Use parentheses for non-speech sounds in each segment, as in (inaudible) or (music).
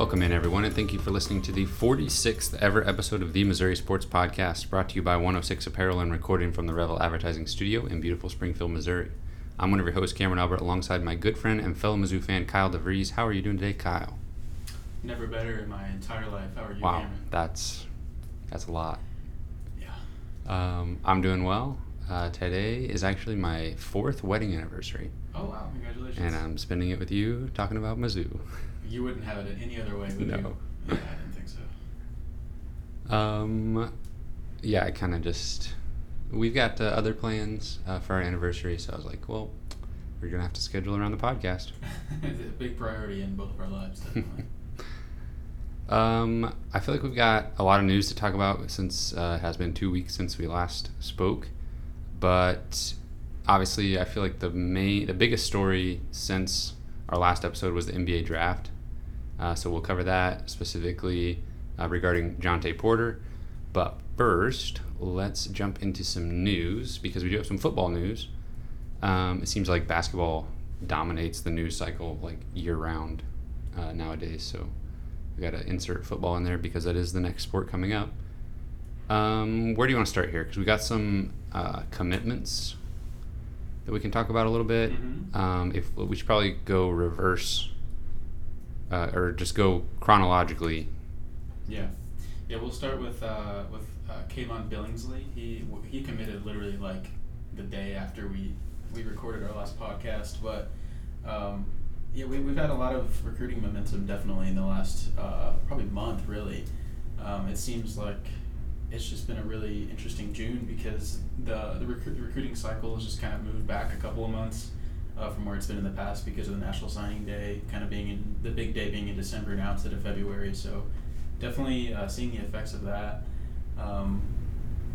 Welcome in, everyone, and thank you for listening to the 46th ever episode of the Missouri Sports Podcast, brought to you by 106 Apparel and recording from the Revel Advertising Studio in beautiful Springfield, Missouri. I'm one of your hosts, Cameron Albert, alongside my good friend and fellow Mizzou fan, Kyle DeVries. How are you doing today, Kyle? Never better in my entire life. How are you, Wow, Cameron? that's that's a lot. Yeah. Um, I'm doing well. Uh, today is actually my fourth wedding anniversary, Oh wow! Congratulations. and I'm spending it with you, talking about Mizzou. (laughs) you wouldn't have it any other way, would No. you? Yeah, I didn't think so. Um, yeah, I kind of just we've got uh, other plans uh, for our anniversary, so I was like, well, we're gonna have to schedule around the podcast. (laughs) it's a big priority in both of our lives, definitely. (laughs) Um, I feel like we've got a lot of news to talk about since uh, it has been two weeks since we last spoke, but obviously, I feel like the main, the biggest story since our last episode was the NBA draft. Uh, so we'll cover that specifically uh, regarding Jontay Porter. But first, let's jump into some news because we do have some football news. Um, it seems like basketball dominates the news cycle like year round uh, nowadays. So we got to insert football in there because that is the next sport coming up. Um, where do you want to start here? Because we got some uh, commitments that we can talk about a little bit. Mhm. Um, if we should probably go reverse, uh, or just go chronologically. yeah. Yeah, we'll start with uh, with uh, Kayvon Billingsley. He he committed literally like the day after we we recorded our last podcast, but um, yeah, we, we've had a lot of recruiting momentum definitely in the last uh, probably month really. Um, it seems like it's just been a really interesting June because the the recru- recruiting cycle has just kind of moved back a couple of months uh, from where it's been in the past because of the National Signing Day kind of being in the big day being in December now instead of February. So definitely uh, seeing the effects of that. Um,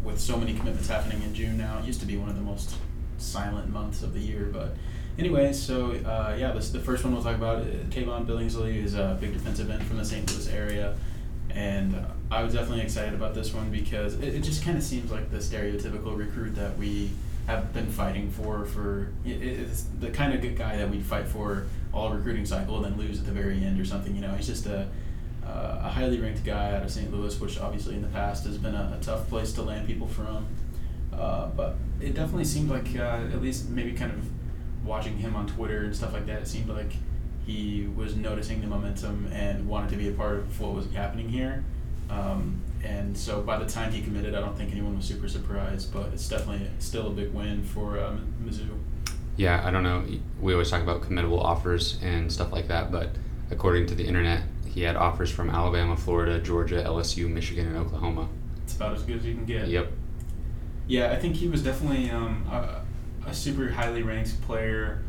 with so many commitments happening in June now, it used to be one of the most silent months of the year. But anyway, so uh, yeah, this the first one we'll talk about. Uh, Kayvon Billingsley is a big defensive end from the St. Louis area, and uh, I was definitely excited about this one because it, it just kind of seems like the stereotypical recruit that we have been fighting for. For it, it's the kind of good guy that we'd fight for all recruiting cycle and then lose at the very end or something. You know, he's just a uh, a highly ranked guy out of St. Louis, which obviously in the past has been a, a tough place to land people from. Uh, but it definitely seemed like, uh, at least maybe kind of watching him on Twitter and stuff like that, it seemed like he was noticing the momentum and wanted to be a part of what was happening here. Um, and so by the time he committed, I don't think anyone was super surprised, but it's definitely still a big win for um, Mizzou. Yeah, I don't know. We always talk about committable offers and stuff like that, but according to the internet, he had offers from Alabama, Florida, Georgia, LSU, Michigan, and Oklahoma. It's about as good as you can get. Yep. Yeah, I think he was definitely um, a, a super highly ranked player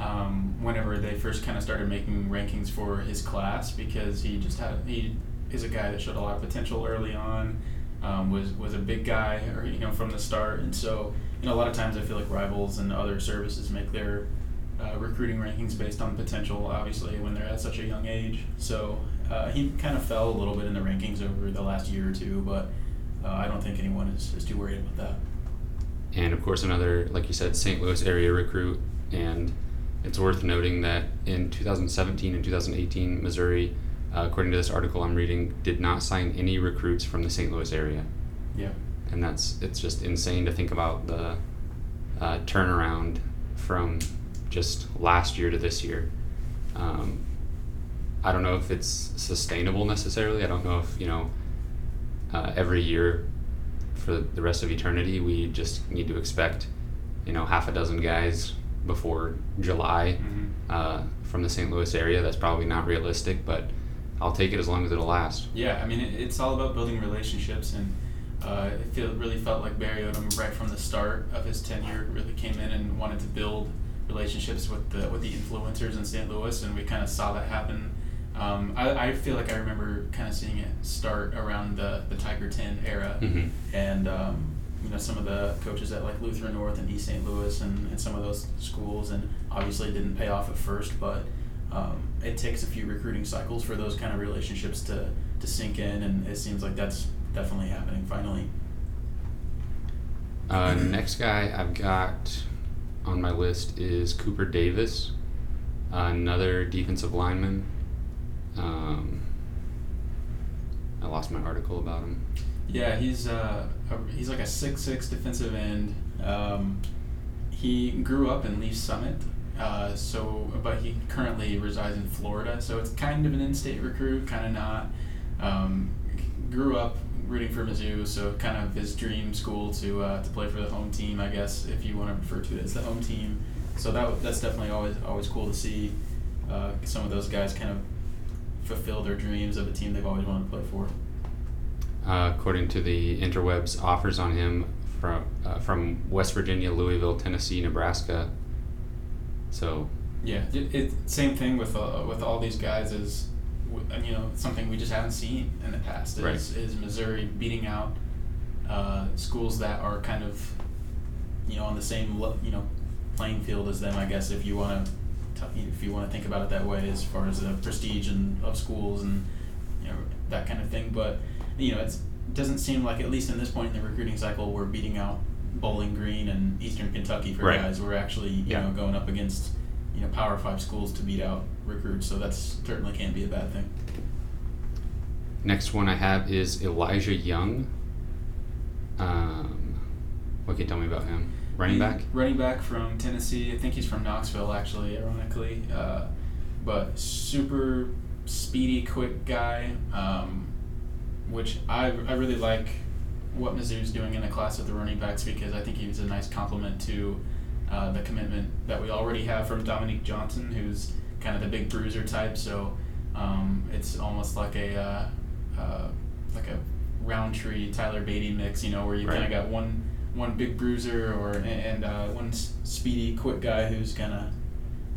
um, whenever they first kind of started making rankings for his class because he just had he is a guy that showed a lot of potential early on. Um, was was a big guy, or you know, from the start, and so you know, a lot of times I feel like rivals and other services make their uh, recruiting rankings based on potential, obviously, when they're at such a young age. So uh, he kind of fell a little bit in the rankings over the last year or two, but uh, I don't think anyone is, is too worried about that. and of course another like you said st louis area recruit and it's worth noting that in 2017 and 2018 missouri uh, according to this article i'm reading did not sign any recruits from the st louis area Yeah. and that's it's just insane to think about the uh, turnaround from just last year to this year um, i don't know if it's sustainable necessarily i don't know if you know uh, every year for the rest of eternity we just need to expect you know half a dozen guys before july Mhm. uh, from the st louis area that's probably not realistic but i'll take it as long as it'll last Yeah, I mean, it, it's all about building relationships, and uh, it feel, really felt like Barry Odom, right from the start of his tenure, really came in and wanted to build relationships with the with the influencers in St. Louis, and we kind of saw that happen. Um, I, I feel like I remember kind of seeing it start around the, the Tiger 10 era, Mhm. and um, you know some of the coaches at like Lutheran North and East St. Louis and, and some of those schools, and obviously it didn't pay off at first, but um, it takes a few recruiting cycles for those kind of relationships to, to sink in, and it seems like that's definitely happening finally. Uh, next guy I've got on my list is Cooper Davis, another defensive lineman. Um, I lost my article about him. Yeah, he's uh, a, he's like a six six defensive end. Um, he grew up in Lee's Summit, uh, so but he currently resides in Florida. So it's kind of an in-state recruit, kind of not. Um, grew up rooting for Mizzou, so kind of his dream school to uh, to play for the home team, I guess, if you want to refer to it as the home team. So that that's definitely always always cool to see uh, some of those guys kind of fulfill their dreams of a team they've always wanted to play for. Uh, according to the interwebs, offers on him from uh, from West Virginia, Louisville, Tennessee, Nebraska. So yeah, it, it same thing with uh, with all these guys is, you know, something we just haven't seen in the past. Is, right. is Missouri beating out uh, schools that are kind of, you know, on the same you know, playing field as them. I guess if you want to, if you want to think about it that way, as far as the prestige and of schools and you know that kind of thing, but you know, it doesn't seem like at least in this point in the recruiting cycle, we're beating out Bowling Green and Eastern Kentucky for right. guys. We're actually you yeah. know going up against you know Power Five schools to beat out recruits, so that's certainly can't be a bad thing. Next one I have is Elijah Young. Um, what can you tell me about him? Running back. Running back from Tennessee. I think he's from Knoxville, actually, ironically. Uh, but super speedy, quick guy. Um, which I, I really like what Mizzou's doing in the class of the running backs because I think he's a nice complement to uh, the commitment that we already have from Dominique Johnson, who's kind of the big bruiser type. So um, it's almost like a uh, uh, like a Rountree Tyler Badie mix, you know, where you right. kind of got one one big bruiser or and uh, one speedy, quick guy who's gonna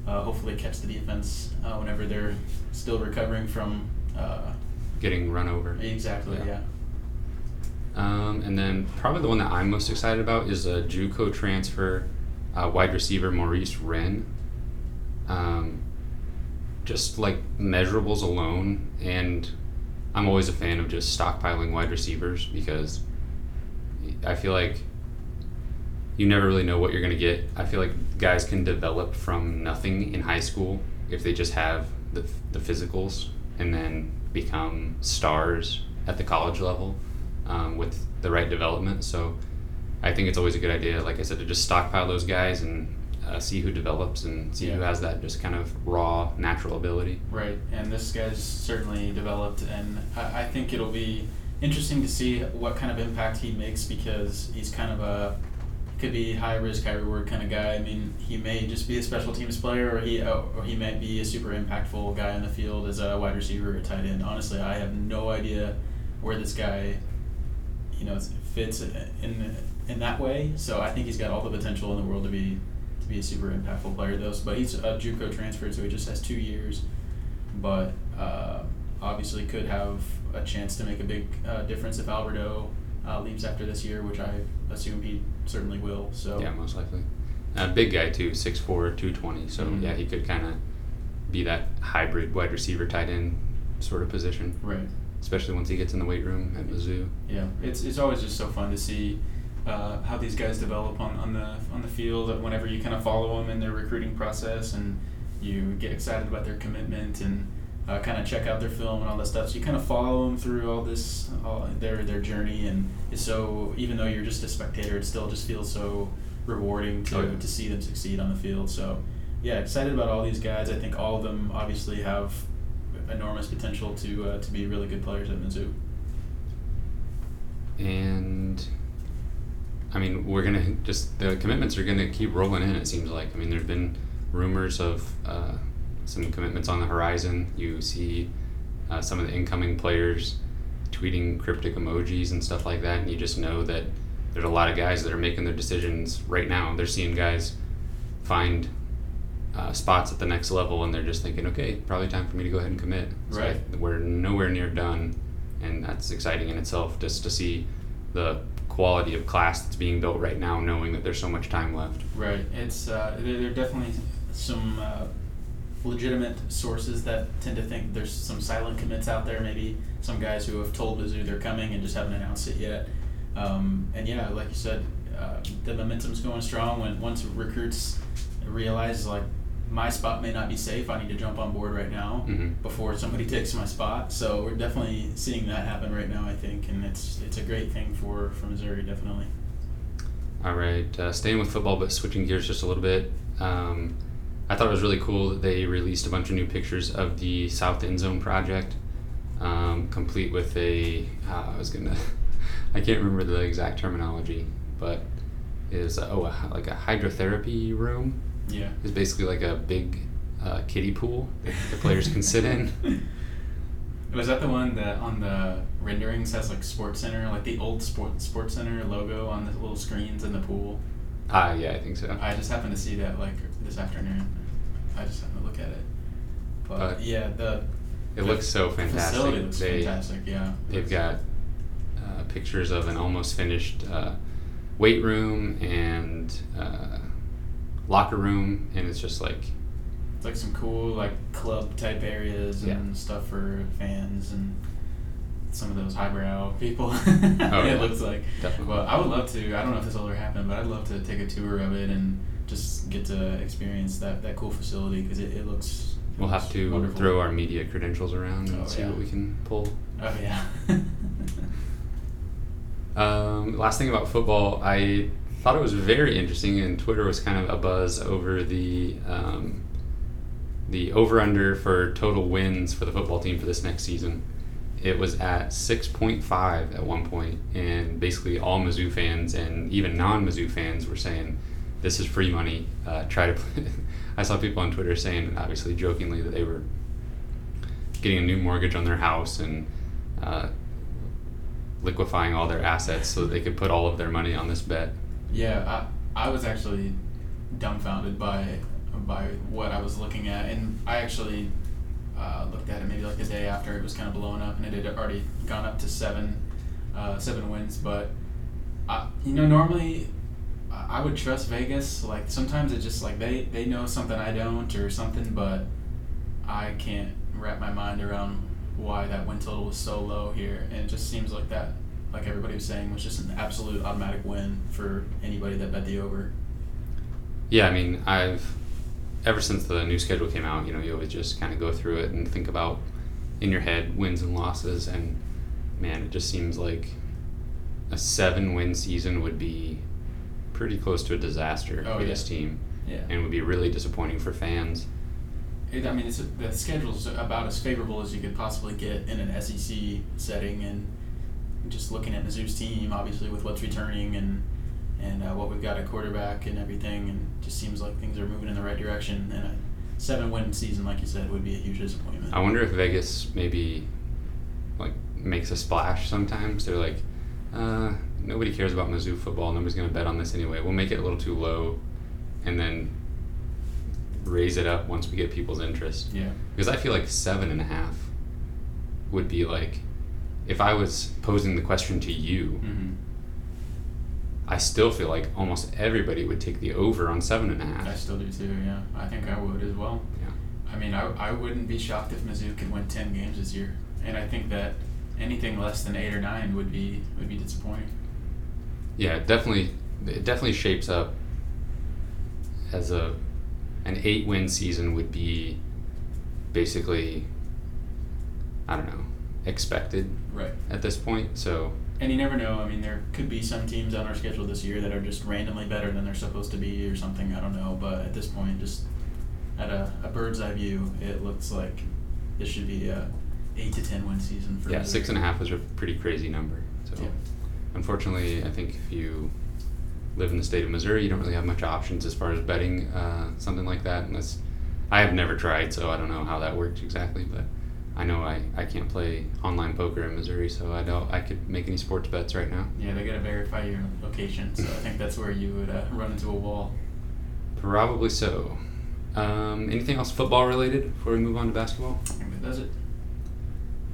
uh, hopefully catch the defense uh, whenever they're still recovering from uh, getting run over. Exactly. Yeah. yeah. Um, and then probably the one that I'm most excited about is a JUCO transfer, uh, wide receiver Maurice Wren. Um, just like measurables alone, and I'm always a fan of just stockpiling wide receivers because I feel like you never really know what you're going to get. I feel like guys can develop from nothing in high school if they just have the, the physicals and then become stars at the college level um, with the right development. So I think it's always a good idea, like I said, to just stockpile those guys and uh, see who develops and see yeah. who has that just kind of raw natural ability. Right, and this guy's certainly developed, and I, I think it'll be interesting to see what kind of impact he makes because he's kind of a could be high risk, high reward kind of guy. I mean, he may just be a special teams player, or he uh, or he might be a super impactful guy in the field as a wide receiver or tight end. Honestly, I have no idea where this guy, you know, it fits in in that way. So I think he's got all the potential in the world to be to be a super impactful player. Though, but he's a JUCO transfer, so he just has two years, but uh, obviously could have a chance to make a big uh, difference if Albert O uh, leaves after this year, which I assume he certainly will. So yeah, most likely. A big guy too, 6'4", 220. So Mhm. yeah, he could kind of be that hybrid wide receiver, tight end sort of position. right. Especially once he gets in the weight room at Mizzou. Yeah, it's it's always just so fun to see uh, how these guys develop on, on the on the field. Whenever you kind of follow them in their recruiting process, and you get excited about their commitment and uh, kind of check out their film and all that stuff. So you kind of follow them through all this, all their their journey, and it's so even though you're just a spectator, it still just feels so rewarding to, Oh, yeah. to see them succeed on the field. So yeah, excited about all these guys. I think all of them obviously have enormous potential to uh, to be really good players at Mizzou. And I mean, we're gonna just the commitments are gonna keep rolling in. It seems like. I mean, there's been rumors of uh, some commitments on the horizon. You see uh, some of the incoming players tweeting cryptic emojis and stuff like that, and you just know that there's a lot of guys that are making their decisions right now. They're seeing guys find uh, spots at the next level, and they're just thinking, okay, probably time for me to go ahead and commit. So Right. I- we're nowhere near done, and that's exciting in itself just to see the quality of class that's being built right now, knowing that there's so much time left. Right. It's uh, there, there are definitely some uh, legitimate sources that tend to think there's some silent commits out there. Maybe some guys who have told Mizzou they're coming and just haven't announced it yet. Um, and yeah, like you said, uh, the momentum's going strong when once recruits realize like my spot may not be safe. I need to jump on board right now Mhm. before somebody (laughs) takes my spot. So we're definitely seeing that happen right now. I think, and it's it's a great thing for for Missouri, definitely. All right, uh, staying with football, but switching gears just a little bit. Um, I thought it was really cool that they released a bunch of new pictures of the South End Zone project, um, complete with a. Uh, I was gonna, (laughs) I can't remember the exact terminology, but is oh a, like a hydrotherapy room. Yeah. It's basically like a big uh, kiddie pool that the players can sit in. (laughs) Was that the one that on the renderings has like Sports Center, like the old Sport Sports Center logo on the little screens in the pool? Ah, yeah, I think so. I just happened to see that like this afternoon. I just happened to look at it. But, But yeah, the It the looks so fantastic. Facility looks They- fantastic. Yeah. They've got uh, pictures of an almost finished uh, weight room and uh, locker room, and it's just like It's like some cool like club type areas Yeah. and stuff for fans and some of those highbrow people. (laughs) Oh, it looks like. Definitely. Well, I would love to. I don't know if this will ever happen, but I'd love to take a tour of it and just get to experience that, that cool facility because it, it looks. it we'll have to wonderful. throw our media credentials around and Oh, see yeah. what we can pull. Oh yeah. (laughs) Um, last thing about football, I thought it was very interesting, and Twitter was kind of a buzz over the um, the over under for total wins for the football team for this next season. It was at six point five at one point, and basically all Mizzou fans and even non Mizzou fans were saying, "This is free money. Uh, try to." Play. (laughs) I saw people on Twitter saying, obviously jokingly, that they were getting a new mortgage on their house and. Uh, liquefying all their assets so that they could put all of their money on this bet. Yeah, I, I was actually dumbfounded by by what I was looking at, and I actually uh, looked at it maybe like the day after it was kind of blowing up, and it had already gone up to seven uh, seven wins. But I, you know, normally I I would trust Vegas. Like sometimes it just like they they know something I don't or something, but I can't wrap my mind around why that win total was so low here, and it just seems like that, like everybody was saying, was just an absolute automatic win for anybody that bet the over. Yeah, I mean, I've ever since the new schedule came out, you know, you always just kind of go through it and think about in your head wins and losses, and man, it just seems like a seven win season would be pretty close to a disaster Oh, for yeah. this team, Yeah, and would be really disappointing for fans. it, I mean, it's the schedule's about as favorable as you could possibly get in an SEC setting, and just looking at Mizzou's team, obviously with what's returning and and uh, what we've got at quarterback and everything, and just seems like things are moving in the right direction. And a seven win season, like you said, would be a huge disappointment. I wonder if Vegas maybe like makes a splash sometimes. They're like, uh, nobody cares about Mizzou football. Nobody's gonna bet on this anyway. We'll make it a little too low, and then raise it up once we get people's interest. yeah. Because I feel like seven and a half would be like, if I was posing the question to you, Mm-hmm. I still feel like almost everybody would take the over on seven and a half. I still do too. Yeah, I think I would as well. Yeah. I mean, I, I wouldn't be shocked if Mizzou could win ten games this year, and I think that anything less than eight or nine would be would be disappointing. Yeah, it definitely, it definitely shapes up as a an eight win season would be basically, I don't know, expected Right. at this point. So And you never know. I mean, there could be some teams on our schedule this year that are just randomly better than they're supposed to be, or something. I don't know. But at this point, just at a, a bird's eye view, it looks like this should be a eight to ten win season for yeah, six and a half was a pretty crazy number. So Yeah. unfortunately, I think if you live in the state of Missouri, you don't really have much options as far as betting uh, something like that. Unless I have never tried, so I don't know how that works exactly. But I know I, I can't play online poker in Missouri, so I don't I could make any sports bets right now. Yeah, they gotta verify your location, so I think that's where you would uh, run into a wall. Probably so. Um, anything else football related before we move on to basketball? I think that does it.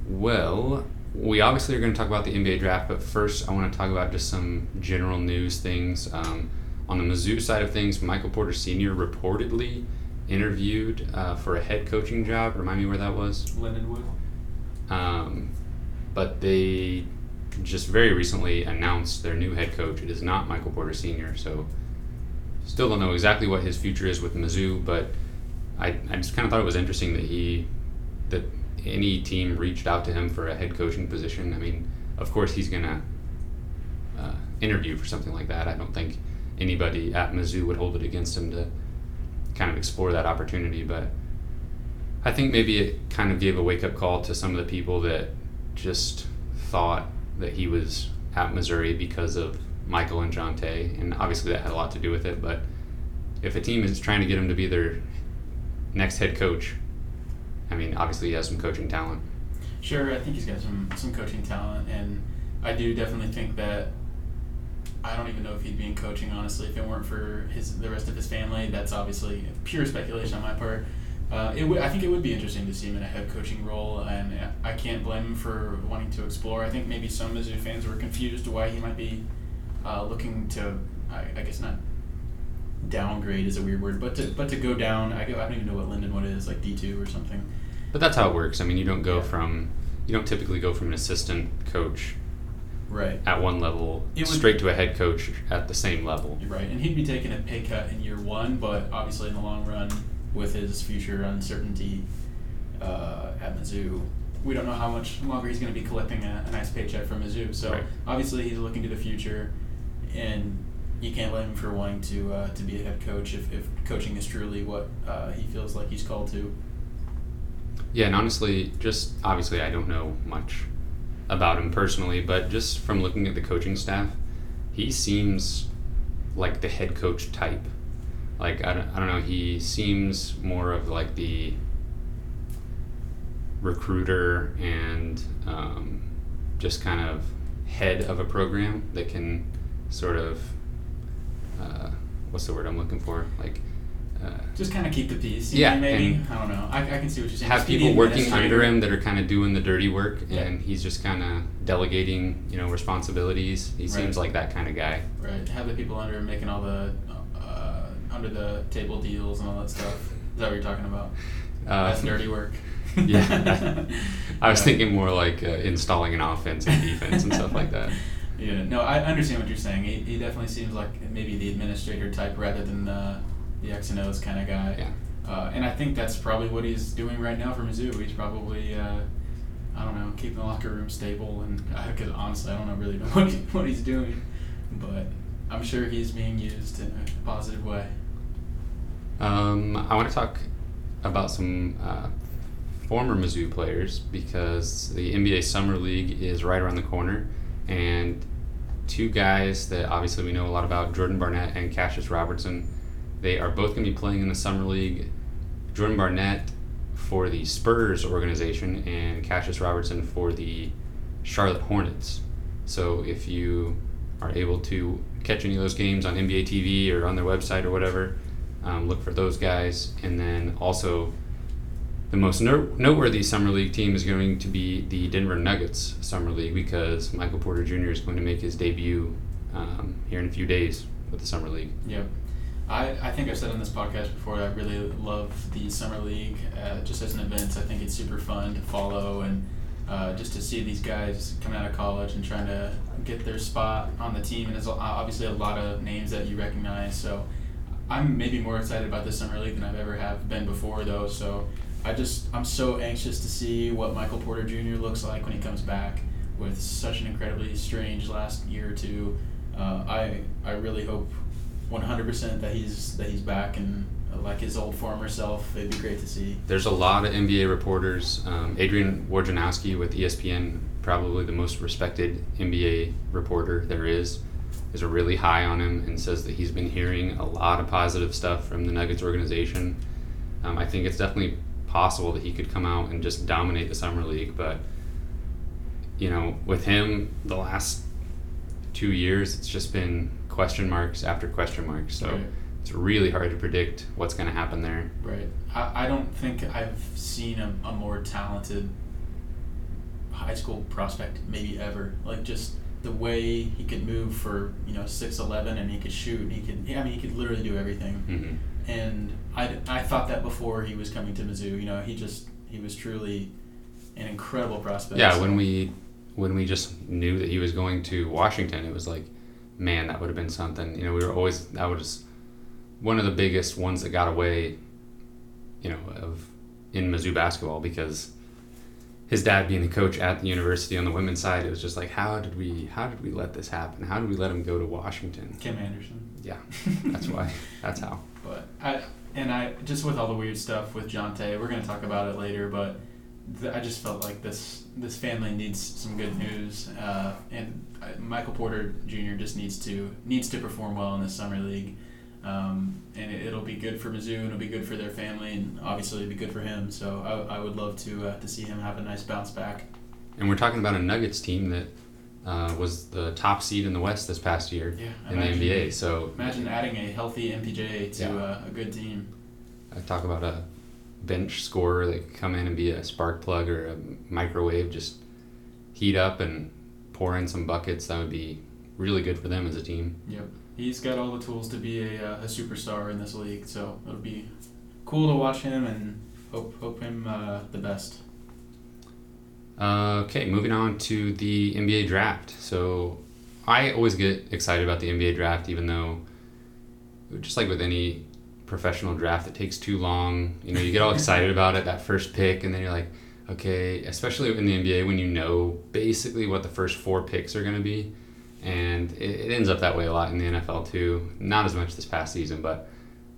Well, we obviously are going to talk about the NBA draft, but first I want to talk about just some general news things. Um, on the Mizzou side of things, Michael Porter Sr. reportedly interviewed uh, for a head coaching job. Remind me where that was. Lindenwood. Um, but they just very recently announced their new head coach. It is not Michael Porter Sr., so still don't know exactly what his future is with Mizzou, but I, I just kind of thought it was interesting that he that any team reached out to him for a head coaching position. I mean, of course he's gonna uh, interview for something like that. I don't think anybody at Mizzou would hold it against him to kind of explore that opportunity. But I think maybe it kind of gave a wake up call to some of the people that just thought that he was at Missouri because of Michael and Jontay, and obviously that had a lot to do with it. But if a team is trying to get him to be their next head coach, I mean, obviously he has some coaching talent. Sure, I think he's got some some coaching talent, and I do definitely think that I don't even know if he'd be in coaching honestly if it weren't for his the rest of his family. That's obviously pure speculation on my part. Uh, it would I think it would be interesting to see him in a head coaching role, and I can't blame him for wanting to explore. I think maybe some Mizzou fans were confused why he might be uh, looking to, I, I guess not downgrade is a weird word, but to but to go down. I, go, I don't even know what Lindenwood is like D two or something. But that's how it works. I mean, you don't go from you don't typically go from an assistant coach right at one level straight to a head coach at the same level. Right, and he'd be taking a pay cut in year one, but obviously in the long run, with his future uncertainty uh, at Mizzou, we don't know how much longer he's going to be collecting a, a, nice paycheck from Mizzou. So right. obviously he's looking to the future, and you can't blame him for wanting to uh, to be a head coach if, if coaching is truly what uh, he feels like he's called to. Yeah, and honestly, just obviously I don't know much about him personally, but just from looking at the coaching staff, he seems like the head coach type. Like I don't, I don't know, he seems more of like the recruiter and um, just kind of head of a program that can sort of uh, what's the word I'm looking for like just kind of keep the peace. yeah, maybe I don't know. I, I can see what you're saying. Have people working under him that are kind of doing the dirty work, yeah. and he's just kind of delegating, you know, responsibilities. He right. seems like that kind of guy. Right. Have the people under him making all the uh, under the table deals and all that stuff. Is that what you're talking about? Uh, That's dirty work. (laughs) yeah. (laughs) I was yeah. thinking more like uh, installing an offense and defense and stuff like that. (laughs) Yeah. No, I understand what you're saying. He, he definitely seems like maybe the administrator type rather than the the X and O's kind of guy. Yeah. Uh, and I think that's probably what he's doing right now for Mizzou. He's probably, uh, I don't know, keeping the locker room stable. And because honestly, I don't know really know (laughs) what, he, what he's doing, but I'm sure he's being used in a positive way. Um, I want to talk about some uh, former Mizzou players because the NBA Summer League is right around the corner, and two guys that obviously we know a lot about, Jordan Barnett and Kassius Robertson they are both going to be playing in the summer league. Jordan Barnett for the Spurs organization and Kassius Robertson for the Charlotte Hornets. So if you are able to catch any of those games on NBA TV or on their website or whatever, um, look for those guys. And then also, the most noteworthy summer league team is going to be the Denver Nuggets summer league because Michael Porter Jr. is going to make his debut um, here in a few days with the summer league. Yep. I, I think I've said on this podcast before I really love the summer league uh, just as an event. I think it's super fun to follow and uh, just to see these guys coming out of college and trying to get their spot on the team. And there's obviously a lot of names that you recognize. So I'm maybe more excited about this summer league than I've ever have been before, though. So I just I'm so anxious to see what Michael Porter Jr. looks like when he comes back with such an incredibly strange last year or two. Uh, I I really hope 100% that he's that he's back and uh, like his old former self. It'd be great to see. There's a lot of NBA reporters. Um, Adrian Wojnarowski with ESPN, probably the most respected NBA reporter there is, is really high on him and says that he's been hearing a lot of positive stuff from the Nuggets organization. Um, I think it's definitely possible that he could come out and just dominate the summer league, but you know, with him, the last two years, it's just been question marks after question marks. So right. it's really hard to predict what's going to happen there. Right. I, I don't think I've seen a, a more talented high school prospect maybe ever. Like just the way he could move for you know six eleven and he could shoot. And he could. I mean, he could literally do everything. Mm-hmm. And I, I thought that before he was coming to Mizzou. You know, he just he was truly an incredible prospect. Yeah, when we when we just knew that he was going to Washington, it was like man, that would have been something. You know, we were always that was one of the biggest ones that got away you know, of in Mizzou basketball because his dad being the coach at the university on the women's side, it was just like, how did we, how did we let this happen? How did we let him go to Washington? Kim Anderson. Yeah, (laughs) that's why. That's how. But I and I just with all the weird stuff with Jontay, we're gonna talk about it later. But th- I just felt like this this family needs some good news, uh, and uh, Michael Porter Jr. just needs to needs to perform well in the summer league. Um, and it, will be good for Mizzou, and it'll be good for their family, and obviously it'll be good for him. So I, I would love to uh, to see him have a nice bounce back. And we're talking about a Nuggets team that uh, was the top seed in the West this past year yeah, in imagine, the NBA. So imagine adding a healthy MPJ to Yeah. uh, a good team. I talk about a bench scorer that could come in and be a spark plug or a microwave, just heat up and pour in some buckets. That would be really good for them as a team. Yep, he's got all the tools to be a, uh, a superstar in this league. So it'll be cool to watch him and hope hope him uh, the best. Uh, okay, moving on to the NBA draft. So I always get excited about the NBA draft, even though, just like with any professional draft, that takes too long. You know, you get all (laughs) excited about it, that first pick, and then you're like, okay, especially in the NBA when you know basically what the first four picks are going to be. And it, it ends up that way a lot in the NFL too. Not as much this past season, but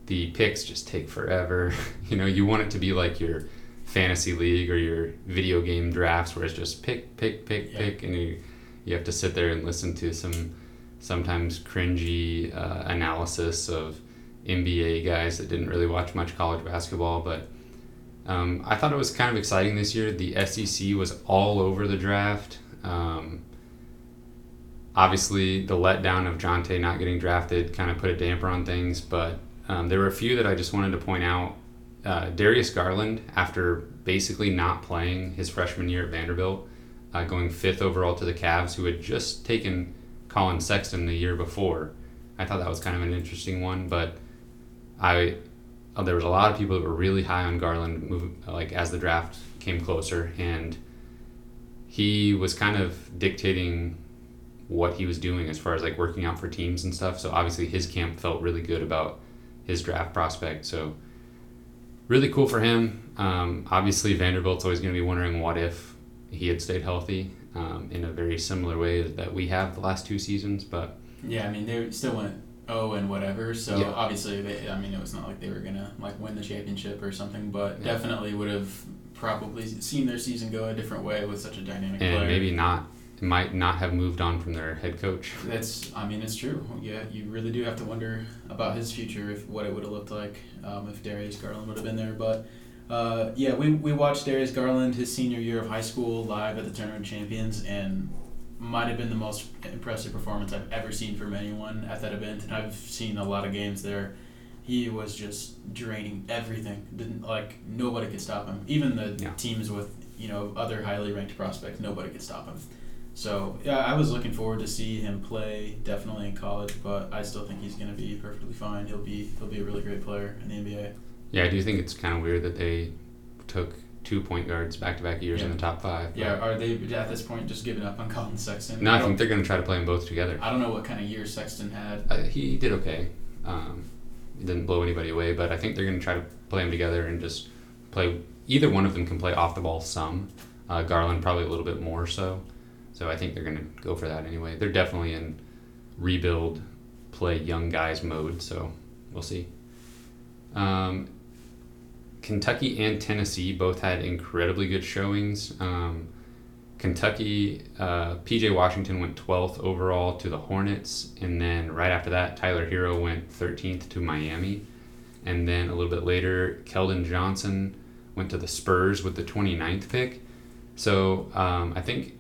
the picks just take forever. (laughs) you know, you want it to be like your fantasy league or your video game drafts where it's just pick, pick, pick, Yeah. pick, and you you have to sit there and listen to some sometimes cringy uh, analysis of NBA guys that didn't really watch much college basketball, but. Um, I thought it was kind of exciting this year. The SEC was all over the draft. Um, obviously, the letdown of Jontay not getting drafted kind of put a damper on things, but um, there were a few that I just wanted to point out. Uh, Darius Garland, after basically not playing his freshman year at Vanderbilt, uh, going fifth overall to the Cavs, who had just taken Collin Sexton the year before. I thought that was kind of an interesting one, but I uh, there was a lot of people that were really high on Garland, move, like as the draft came closer, and he was kind of dictating what he was doing as far as like working out for teams and stuff. So obviously his camp felt really good about his draft prospect. So really cool for him. Um, obviously Vanderbilt's always going to be wondering what if he had stayed healthy um, in a very similar way that we have the last two seasons. But Yeah, I mean they still went oh and whatever. So Yeah. obviously, they, I mean it was not like they were gonna like win the championship or something, but Yeah. definitely would have probably seen their season go a different way with such a dynamic and player. maybe not might not have moved on from their head coach. That's, I mean, it's true. Yeah, you really do have to wonder about his future, if what it would have looked like um, if Darius Garland would have been there. But uh, yeah, we, we watched Darius Garland his senior year of high school live at the Tournament Champions, and might have been the most impressive performance I've ever seen from anyone at that event. And I've seen a lot of games there. He was just draining everything. Didn't like nobody could stop him. Even the Yeah. teams with you know other highly ranked prospects, nobody could stop him. So yeah, I was looking forward to see him play definitely in college, but I still think he's going to be perfectly fine. He'll be he'll be a really great player in the NBA. Yeah, I do think it's kind of weird that they took two point guards back to back years in the top five. Yeah, are they at this point just giving up on Collin Sexton? No, I, think they're going to try to play them both together. I don't know what kind of year Sexton had. Uh, he did okay. Um, he didn't blow anybody away, but I think they're going to try to play them together and just play. Either one of them can play off the ball some. Uh, Garland probably a little bit more so. So I think they're going to go for that anyway. They're definitely in rebuild, play young guys mode. So we'll see. Um, Kentucky and Tennessee both had incredibly good showings. Um, Kentucky, uh, PJ Washington went 12th overall to the Hornets, and then right after that, Tyler Herro went 13th to Miami, and then a little bit later, Keldon Johnson went to the Spurs with the 29th pick. So um, I think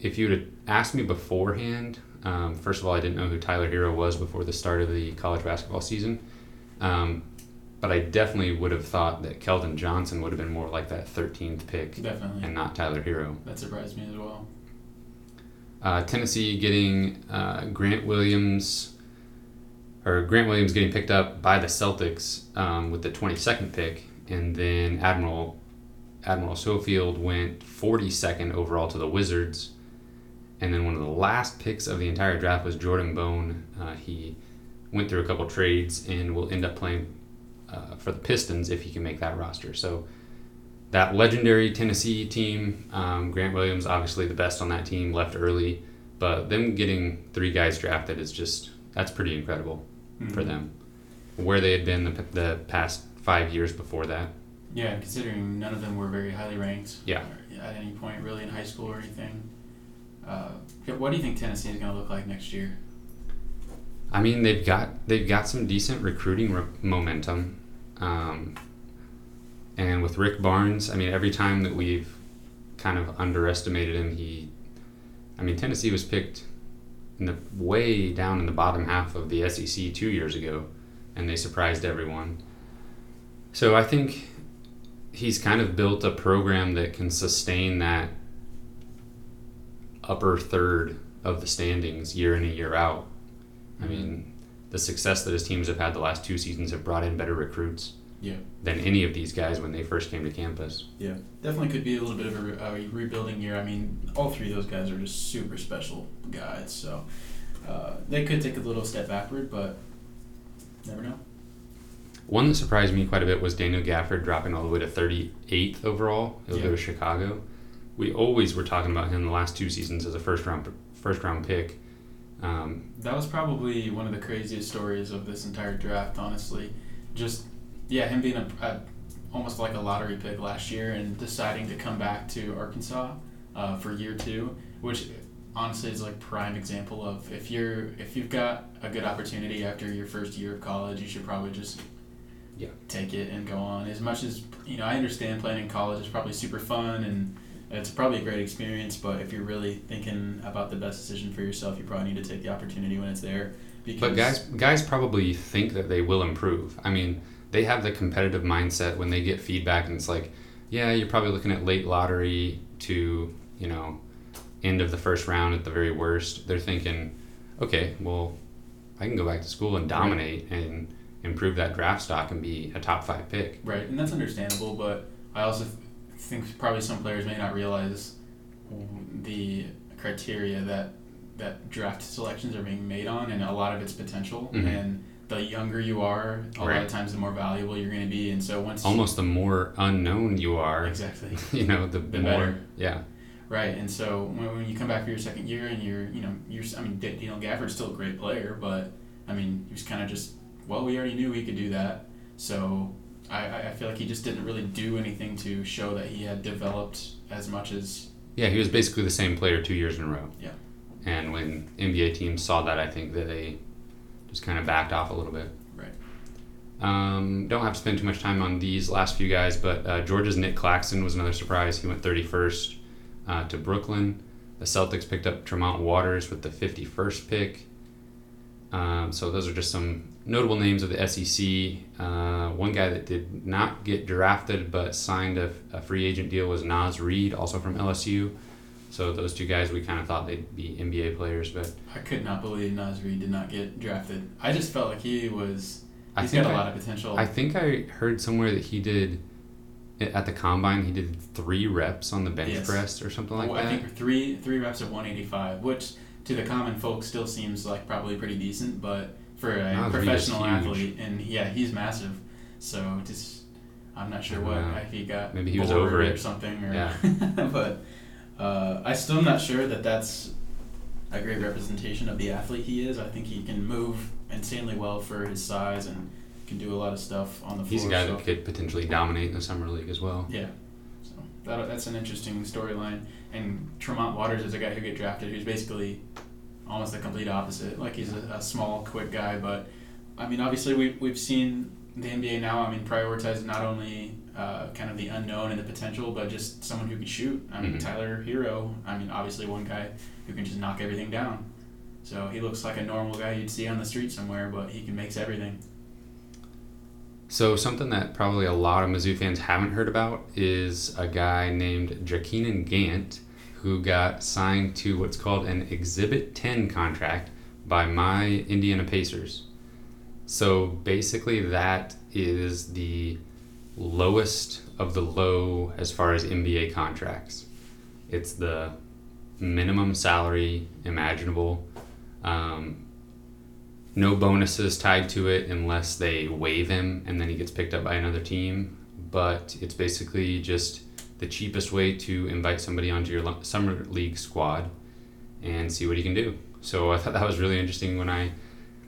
if you have asked me beforehand, um, first of all, I didn't know who Tyler Herro was before the start of the college basketball season. Um, but I definitely would have thought that Keldon Johnson would have been more like that 13th pick Definitely, and not Tyler Herro. that surprised me as well. Uh, Tennessee getting uh, Grant Williams, or Grant Williams getting picked up by the Celtics um, with the 22nd pick, and then Admiral Admiral Schofield went 42nd overall to the Wizards, and then one of the last picks of the entire draft was Jordan Bone. Uh, he went through a couple trades and will end up playing uh, for the Pistons if he can make that roster. So that legendary Tennessee team, um, Grant Williams, obviously the best on that team, left early, but them getting three guys drafted is just that's pretty incredible mm-hmm. for them. Where they had been the, the past five years before that. Yeah, considering none of them were very highly ranked. Yeah. At any point, really, in high school or anything. Uh, what do you think Tennessee is going to look like next year? I mean, they've got they've got some decent recruiting re- momentum, um, and with Rick Barnes, I mean, every time that we've kind of underestimated him, he, I mean, Tennessee was picked in the way down in the bottom half of the SEC two years ago, and they surprised everyone. So I think he's kind of built a program that can sustain that upper third of the standings year in and year out. I mean, the success that his teams have had the last two seasons have brought in better recruits. Yeah. Than any of these guys when they first came to campus. Yeah, definitely could be a little bit of a, re- a rebuilding year. I mean, all three of those guys are just super special guys, so uh, they could take a little step backward, but never know. One that surprised me quite a bit was Daniel Gafford dropping all the way to 38th overall. He'll yeah. go to Chicago. We always were talking about him the last two seasons as a first round first round pick. Um, that was probably one of the craziest stories of this entire draft, honestly. Just yeah, him being a, a almost like a lottery pick last year and deciding to come back to Arkansas uh, for year two, which honestly is like prime example of if you're if you've got a good opportunity after your first year of college, you should probably just yeah take it and go on. As much as you know, I understand playing in college is probably super fun and it's probably a great experience. But if you're really thinking about the best decision for yourself, you probably need to take the opportunity when it's there. Because but guys, guys probably think that they will improve. I mean, they have the competitive mindset when they get feedback, and it's like, yeah, you're probably looking at late lottery to you know end of the first round at the very worst. They're thinking, okay, well, I can go back to school and dominate right. and improve that draft stock and be a top five pick. Right, and that's understandable. But I also think probably some players may not realize the criteria that that draft selections are being made on, and a lot of its potential. Mm-hmm. And the younger you are, a right. lot of times the more valuable you're going to be. And so once almost the more unknown you are, exactly, (laughs) you know, the, the more better. yeah. Right, and so when, when you come back for your second year and you're, you know, you're, I mean, Daniel Gafford's still a great player, but I mean, he was kind of just, well, we already knew we could do that, so I, I feel like he just didn't really do anything to show that he had developed as much as. Yeah, he was basically the same player two years in a row. Yeah. And when NBA teams saw that, I think that they just kind of backed off a little bit. Right. Um, don't have to spend too much time on these last few guys, but uh, Georgia's Nic Claxton was another surprise. He went 31st uh, to Brooklyn. The Celtics picked up Tremont Waters with the 51st pick. Um, so those are just some notable names of the SEC. Uh, one guy that did not get drafted but signed a, a, free agent deal was Naz Reid, also from LSU. So those two guys, we kind of thought they'd be NBA players, but I could not believe Naz Reid did not get drafted. I just felt like he was. He's got a lot of potential. I think I heard somewhere that he did at the combine he did three reps on the bench yes. press or something like well, that. I think three three reps of 185, which to the common folk still seems like probably pretty decent, but for a professional athlete, and yeah, he's massive. So just I'm not sure what if he got maybe he was over it or something, or yeah. (laughs) but uh, I still am not sure that that's a great representation of the athlete he is. I think he can move insanely well for his size and can do a lot of stuff on the floor. He's a guy so. that could potentially dominate in the summer league as well. Yeah, so that, that's an interesting storyline. And Tremont Waters is a guy who get drafted who's basically almost the complete opposite. Like he's a, a small, quick guy, but I mean, obviously we we've seen the NBA now. I mean, prioritize not only uh, kind of the unknown and the potential, but just someone who can shoot. I mean, mm-hmm. Tyler Herro. I mean, obviously one guy who can just knock everything down. So he looks like a normal guy you'd see on the street somewhere, but he can makes everything. So something that probably a lot of Mizzou fans haven't heard about is a guy named Jakeenan Gant who got signed to what's called an Exhibit 10 contract by my Indiana Pacers. So basically, that is the lowest of the low as far as NBA contracts. It's the minimum salary imaginable. Um, no bonuses tied to it unless they waive him and then he gets picked up by another team. But it's basically just the cheapest way to invite somebody onto your summer league squad and see what he can do. So I thought that was really interesting when I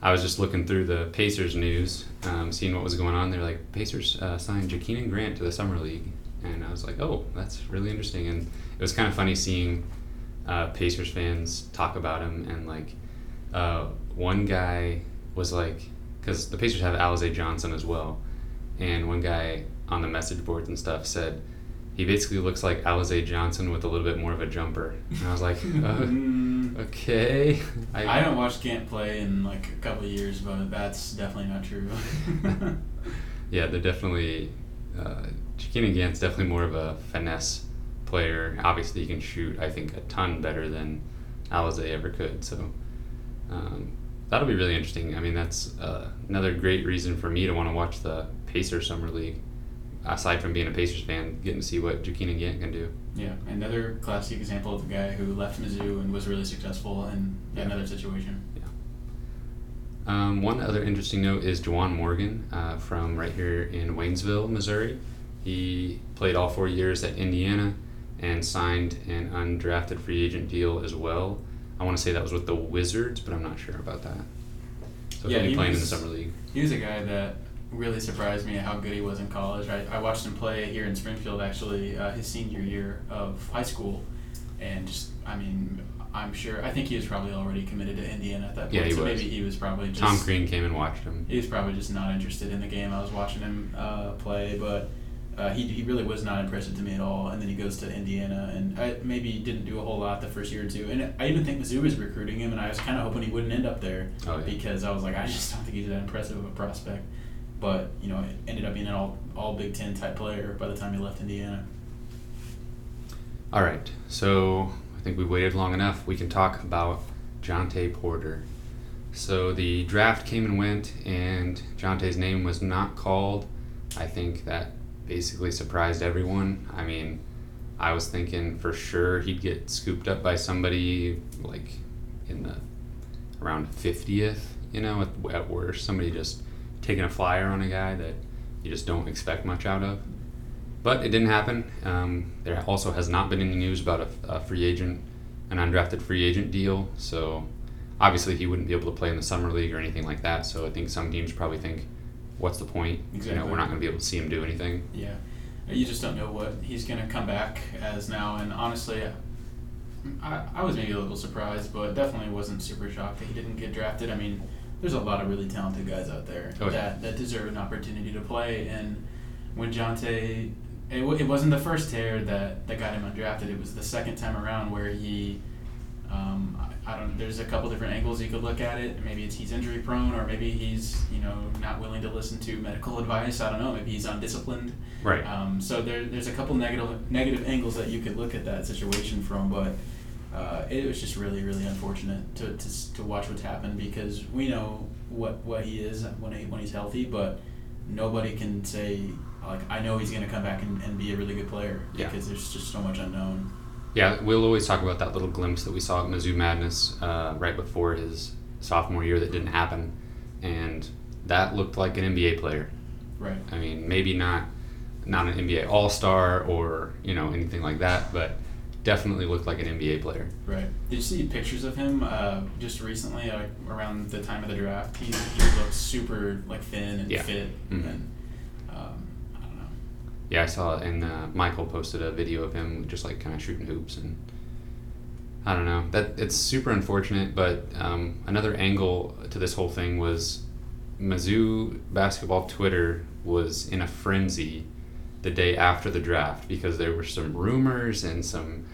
I was just looking through the Pacers news, um, seeing what was going on. They're like Pacers uh, signed Jakeenan Gant to the summer league, and I was like, oh, that's really interesting. And it was kind of funny seeing uh, Pacers fans talk about him, and like uh, one guy was like, because the Pacers have Alize Johnson as well, and one guy on the message boards and stuff said he basically looks like Alize Johnson with a little bit more of a jumper. And I was like, (laughs) uh, Mm, okay. I I haven't watched Gant play in like a couple of years, but that's definitely not true. (laughs) Yeah, they're definitely. Uh, Jakeenan Gant's definitely more of a finesse player. Obviously, he can shoot, I think, a ton better than Alize ever could. So um, that'll be really interesting. I mean, that's uh, another great reason for me to want to watch the Pacer Summer League. Aside from being a Pacers fan, getting to see what Jakeenan Gant can do. yeah, another classic example of a guy who left Mizzou and was really successful in Yeah. another situation. Um, one other interesting note is Juwan Morgan uh, from right here in Waynesville, Missouri. He played all four years at Indiana and signed an undrafted free agent deal as well. I want to say that was with the Wizards, but I'm not sure about that. So Yeah, he'll be he playing in the was- summer league. He was a guy that really surprised me at how good he was in college. I, I watched him play here in Springfield actually uh, his senior year of high school, and just I mean I'm sure I think he was probably already committed to Indiana at that point. Yeah, he so was. maybe he was probably just Tom Crean came and watched him. he was probably just not interested in the game. I was watching him uh, play, but uh, he, he really was not impressive to me at all. And then he goes to Indiana, and I, maybe didn't do a whole lot the first year or two. And I even think Mizzou was recruiting him, and I was kind of hoping he wouldn't end up there Oh, yeah. because I was like, I just don't think he's that impressive of a prospect. But you know, ended up being an all all Big Ten type player by the time he left Indiana. All right, so I think we waited long enough. We can talk about Jontay Porter. So the draft came and went, and Jontay's name was not called. I think that basically surprised everyone. I mean, I was thinking for sure he'd get scooped up by somebody like in the around 50th, you know, at, at worst. Somebody just taking a flyer on a guy that you just don't expect much out of. But it didn't happen. Um, there also has not been any news about a, a free agent, an undrafted free agent deal. So obviously he wouldn't be able to play in the summer league or anything like that. So I think some teams probably think, what's the point? You know, we're not going to be able to see him do anything. Yeah, you just don't know what he's going to come back as now. And honestly, I, I was maybe a little surprised, but definitely wasn't super shocked that he didn't get drafted. I mean, there's a lot of really talented guys out there Oh, yeah. that, that deserve an opportunity to play. And when Jontay, it, wa- it wasn't the first tear that, that got him undrafted. It was the second time around where he, um, I, I don't. There's a couple different angles you could look at it. Maybe it's he's injury prone, or maybe he's you know not willing to listen to medical advice. I don't know. Maybe he's undisciplined. Right. Um, so there, there's a couple negative negative angles that you could look at that situation from, but uh, it was just really really unfortunate to, to, to watch what's happened because we know what what he is when he when he's healthy, but nobody can say like I know he's going to come back and, and be a really good player Yeah. because there's just so much unknown. Yeah, we'll always talk about that little glimpse that we saw at Mizzou Madness uh, right before his sophomore year that didn't happen. And that looked like an NBA player. Right. I mean, maybe not not an NBA All Star or you know anything like that, but definitely looked like an NBA player. Right. Did you see pictures of him uh, just recently, like around the time of the draft? He, he looked super like thin and Yeah. fit, Mhm. and um, I don't know. Yeah, I saw it, and uh, Michael posted a video of him just like kind of shooting hoops, and I don't know that it's super unfortunate. But um, another angle to this whole thing was Mizzou basketball Twitter was in a frenzy the day after the draft because there were some rumors and some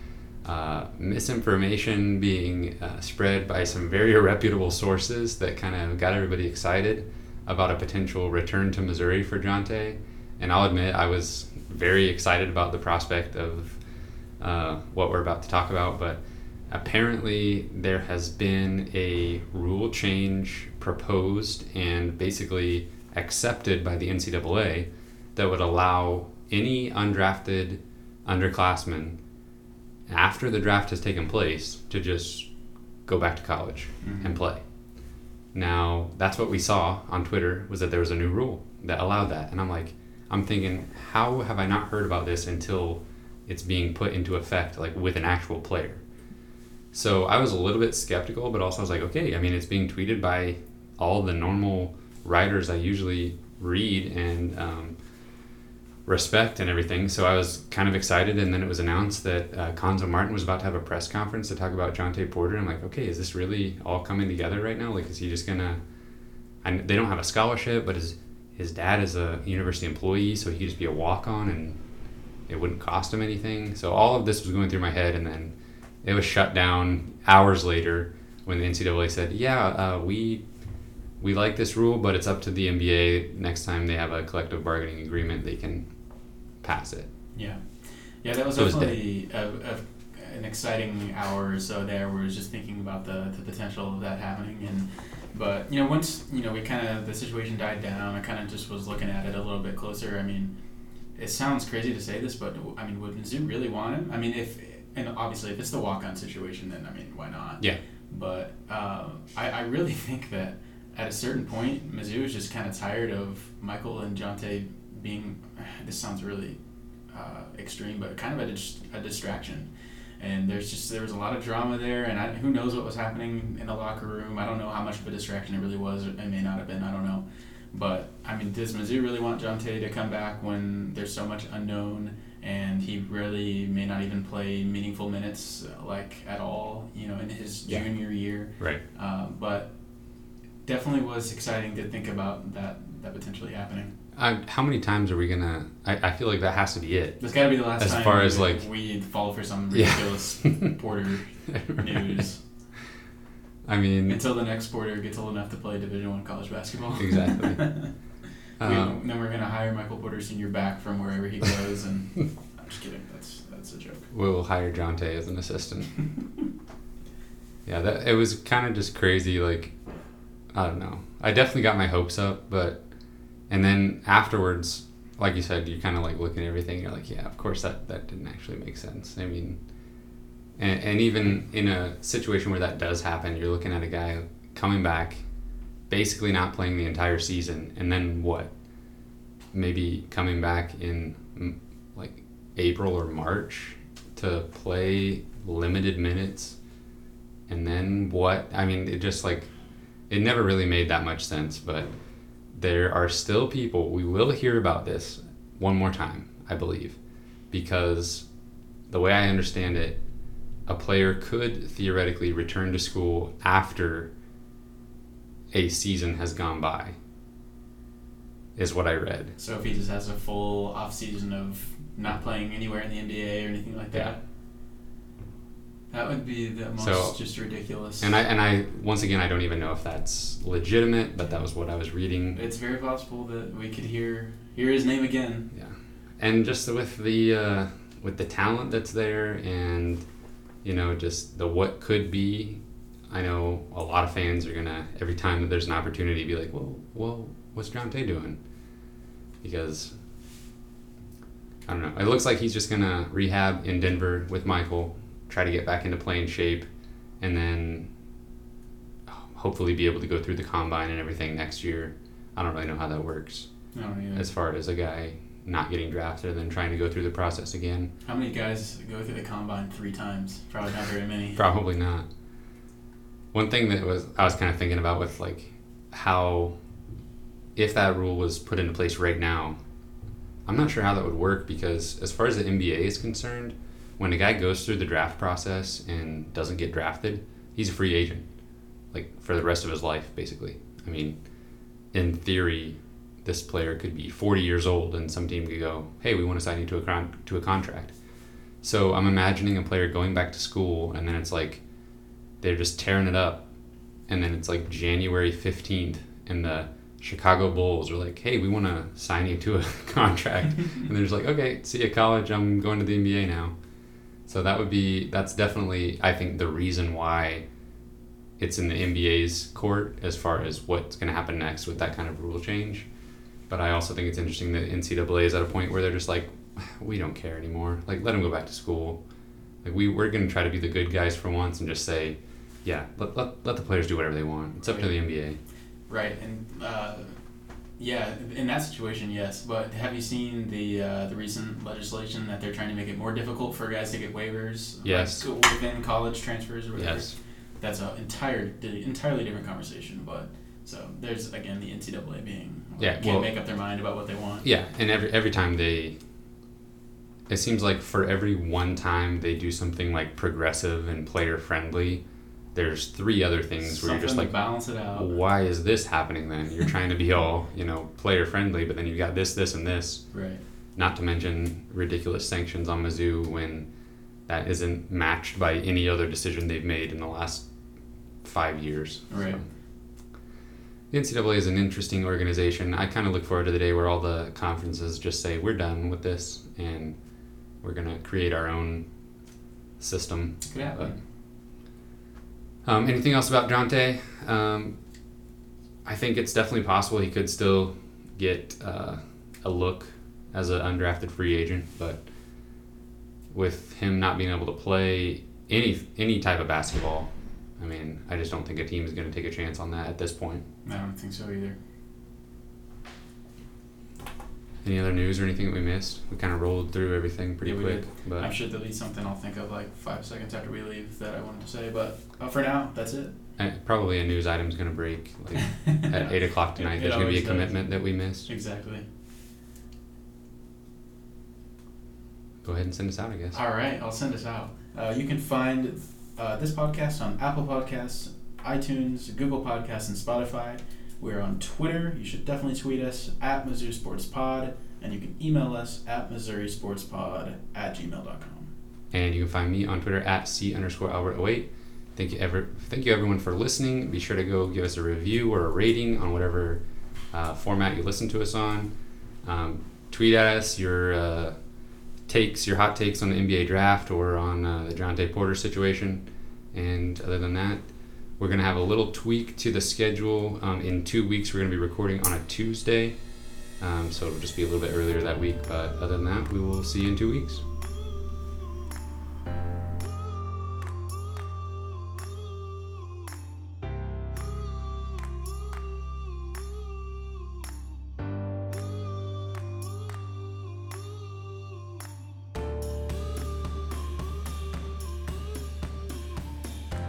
uh, misinformation being uh, spread by some very (laughs) reputable sources that kind of got everybody excited about a potential return to Missouri for Jontay. And I'll admit, I was very excited about the prospect of uh, what we're about to talk about, but apparently there has been a rule change proposed and basically accepted by the NCAA that would allow any undrafted underclassmen after the draft has taken place to just go back to college Mhm. and play. Now that's what we saw on Twitter was that there was a new rule that allowed that, and I'm like, I'm thinking, how have I not heard about this until it's being put into effect, like with an actual player? So I was a little bit skeptical, but also I was like, okay, I mean, it's being tweeted by all the normal writers I usually read and um, respect and everything. So I was kind of excited, and then it was announced that uh, Cuonzo Martin was about to have a press conference to talk about Jontay Porter. I'm like, okay, is this really all coming together right now? Like, is he just gonna? I, they don't have a scholarship, but his his dad is a university employee, so he could just be a walk on, and it wouldn't cost him anything. So all of this was going through my head, and then it was shut down hours later when the NCAA said, "Yeah, uh, we we like this rule, but it's up to the NBA. Next time they have a collective bargaining agreement, they can pass it." Yeah, yeah, that was So it was definitely a, a, an exciting hour or so there. Where we was just thinking about the, the potential of that happening, and but you know once you know we kind of the situation died down, I kind of just was looking at it a little bit closer. I mean, it sounds crazy to say this, but I mean, would Mizzou really want him? I mean, if and obviously if it's the walk on situation, then I mean, why not? Yeah. But uh, I, I really (laughs) think that at a certain point, Mizzou is just kind of tired of Michael and Jontay being. (sighs) This sounds really uh, extreme, but kind of a, dis- a distraction. And there's just there was a lot of drama there, and I, who knows what was happening in the locker room. I don't know how much of a distraction it really was. It may not have been. I don't know. But I mean, does Mizzou really want John Jontay to come back when there's so much unknown, and he really may not even play meaningful minutes uh, like at all? You know, in his Yeah. junior year. Right. Uh, but definitely was exciting to think about that that potentially happening. I, how many times are we gonna? I, I feel like that has to be it. That's got to be the last As time. far as, like- we fall for some Yeah. ridiculous (laughs) Porter news I mean, until the next Porter gets old enough to play Division One college basketball. Exactly. (laughs) (laughs) we, um, then we're gonna hire Michael Porter Senior back from wherever he goes, and I'm just kidding. That's that's a joke. we'll hire Jontay as an assistant. Yeah, that it was kind of just crazy. Like, I don't know. I definitely got my hopes up, but and then afterwards, like you said, you're kind of like looking at everything. You're like, yeah, of course that that didn't actually make sense. I mean, and and even in a situation where that does happen, you're looking at a guy coming back, basically not playing the entire season, and then what? Maybe coming back in like April or March to play limited minutes and then what i mean it just like it never really made that much sense but there are still people we will hear about this one more time i believe because the way i understand it a player could theoretically return to school after a season has gone by is what i read. So if he just has a full off season of not playing anywhere in the NBA or anything like that, that would be the most So- just ridiculous. and i and i once again i don't even know if that's legitimate but that was what i was reading It's very possible that we could hear hear his name again. Yeah, and just with the uh, with the talent that's there, and you know, just the what could be. I know a lot of fans are gonna every time that there's an opportunity be like, well, well, what's Jontay doing? Because I don't know. It looks like he's just gonna rehab in Denver with Michael, try to get back into playing shape, and then um, hopefully be able to go through the combine and everything next year. I don't really know how that works I don't either. as far as a guy not getting drafted and then trying to go through the process again. How many guys go through the combine three times? Probably not very many. (laughs) Probably not. One thing that was I was kind of thinking about with like how if that rule was put into place right now, I'm not sure how that would work because as far as the NBA is concerned, when a guy goes through the draft process and doesn't get drafted, he's a free agent. Like for the rest of his life basically. I mean, in theory, this player could be 40 years old and some team could go, "Hey, we want to sign you to a con- to a contract." So I'm imagining a player going back to school and then it's like they're just tearing it up and then it's like January 15th and the Chicago Bulls are like, "Hey, we want to sign you to a (laughs) contract." (laughs) and they're just like, "Okay, see you at college. I'm going to the NBA now." So that would be that's definitely I think the reason why it's in the NBA's court as far as what's going to happen next with that kind of rule change. But I also think it's interesting that NCAA is at a point where they're just like, (sighs) we don't care anymore. Like, let them go back to school. Like, we, we're going to try to be the good guys for once and just say, yeah, let, let, let the players do whatever they want. It's up to the NBA. Right, and uh, yeah, in that situation, yes. But have you seen the uh, the recent legislation that they're trying to make it more difficult for guys to get waivers? Yes. Like within college transfers or whatever. Yes. That's an entire entirely different conversation, but. So there's again the NCAA being like, Yeah, can't well- make up their mind about what they want. Yeah, and every every time they, it seems like for every one time they do something like progressive and player friendly, there's three other things where Something you're just like, balance it out. why is this happening? Then you're trying to be all you know player friendly, but then you've got this, this, and this. Right. Not to mention ridiculous sanctions on Mizzou when that isn't matched by any other decision they've made in the last five years. Right. So, the NCAA is an interesting organization. I kind of look forward to the day where all the conferences just say we're done with this and we're gonna create our own system. Could happen. Um, anything else about Jontay? Um, I think it's definitely possible he could still get uh, a look as an undrafted free agent, but with him not being able to play any any type of basketball, I mean, I just don't think a team is going to take a chance on that at this point. I don't think so either. Any other news or anything that we missed? We kind of rolled through everything pretty Yeah, quick, but I'm sure there'll be something I'll think of like five seconds after we leave that I wanted to say, but uh, for now, that's it. uh, probably a news item's going to break like (laughs) at eight o'clock tonight. It- There's going to be a does. commitment that we missed. Exactly. Go ahead and send us out, I guess. All right, I'll send us out. Uh, you can find uh, this podcast on Apple Podcasts, iTunes, Google Podcasts, and Spotify. We're on Twitter. You should definitely tweet us at Missouri Sports Pod, and you can email us at Missouri Sports Pod at gmail.com. And you can find me on Twitter at C underscore Albert 08. Thank you ever thank you everyone for listening. Be sure to go give us a review or a rating on whatever uh, format you listen to us on. Um, tweet at us your uh, takes, your hot takes on the NBA draft or on uh, the Jontay Porter situation. And other than that, we're gonna have a little tweak to the schedule. Um, in two weeks, we're gonna be recording on a Tuesday, um, so it'll just be a little bit earlier that week. But other than that, we will see you in two weeks.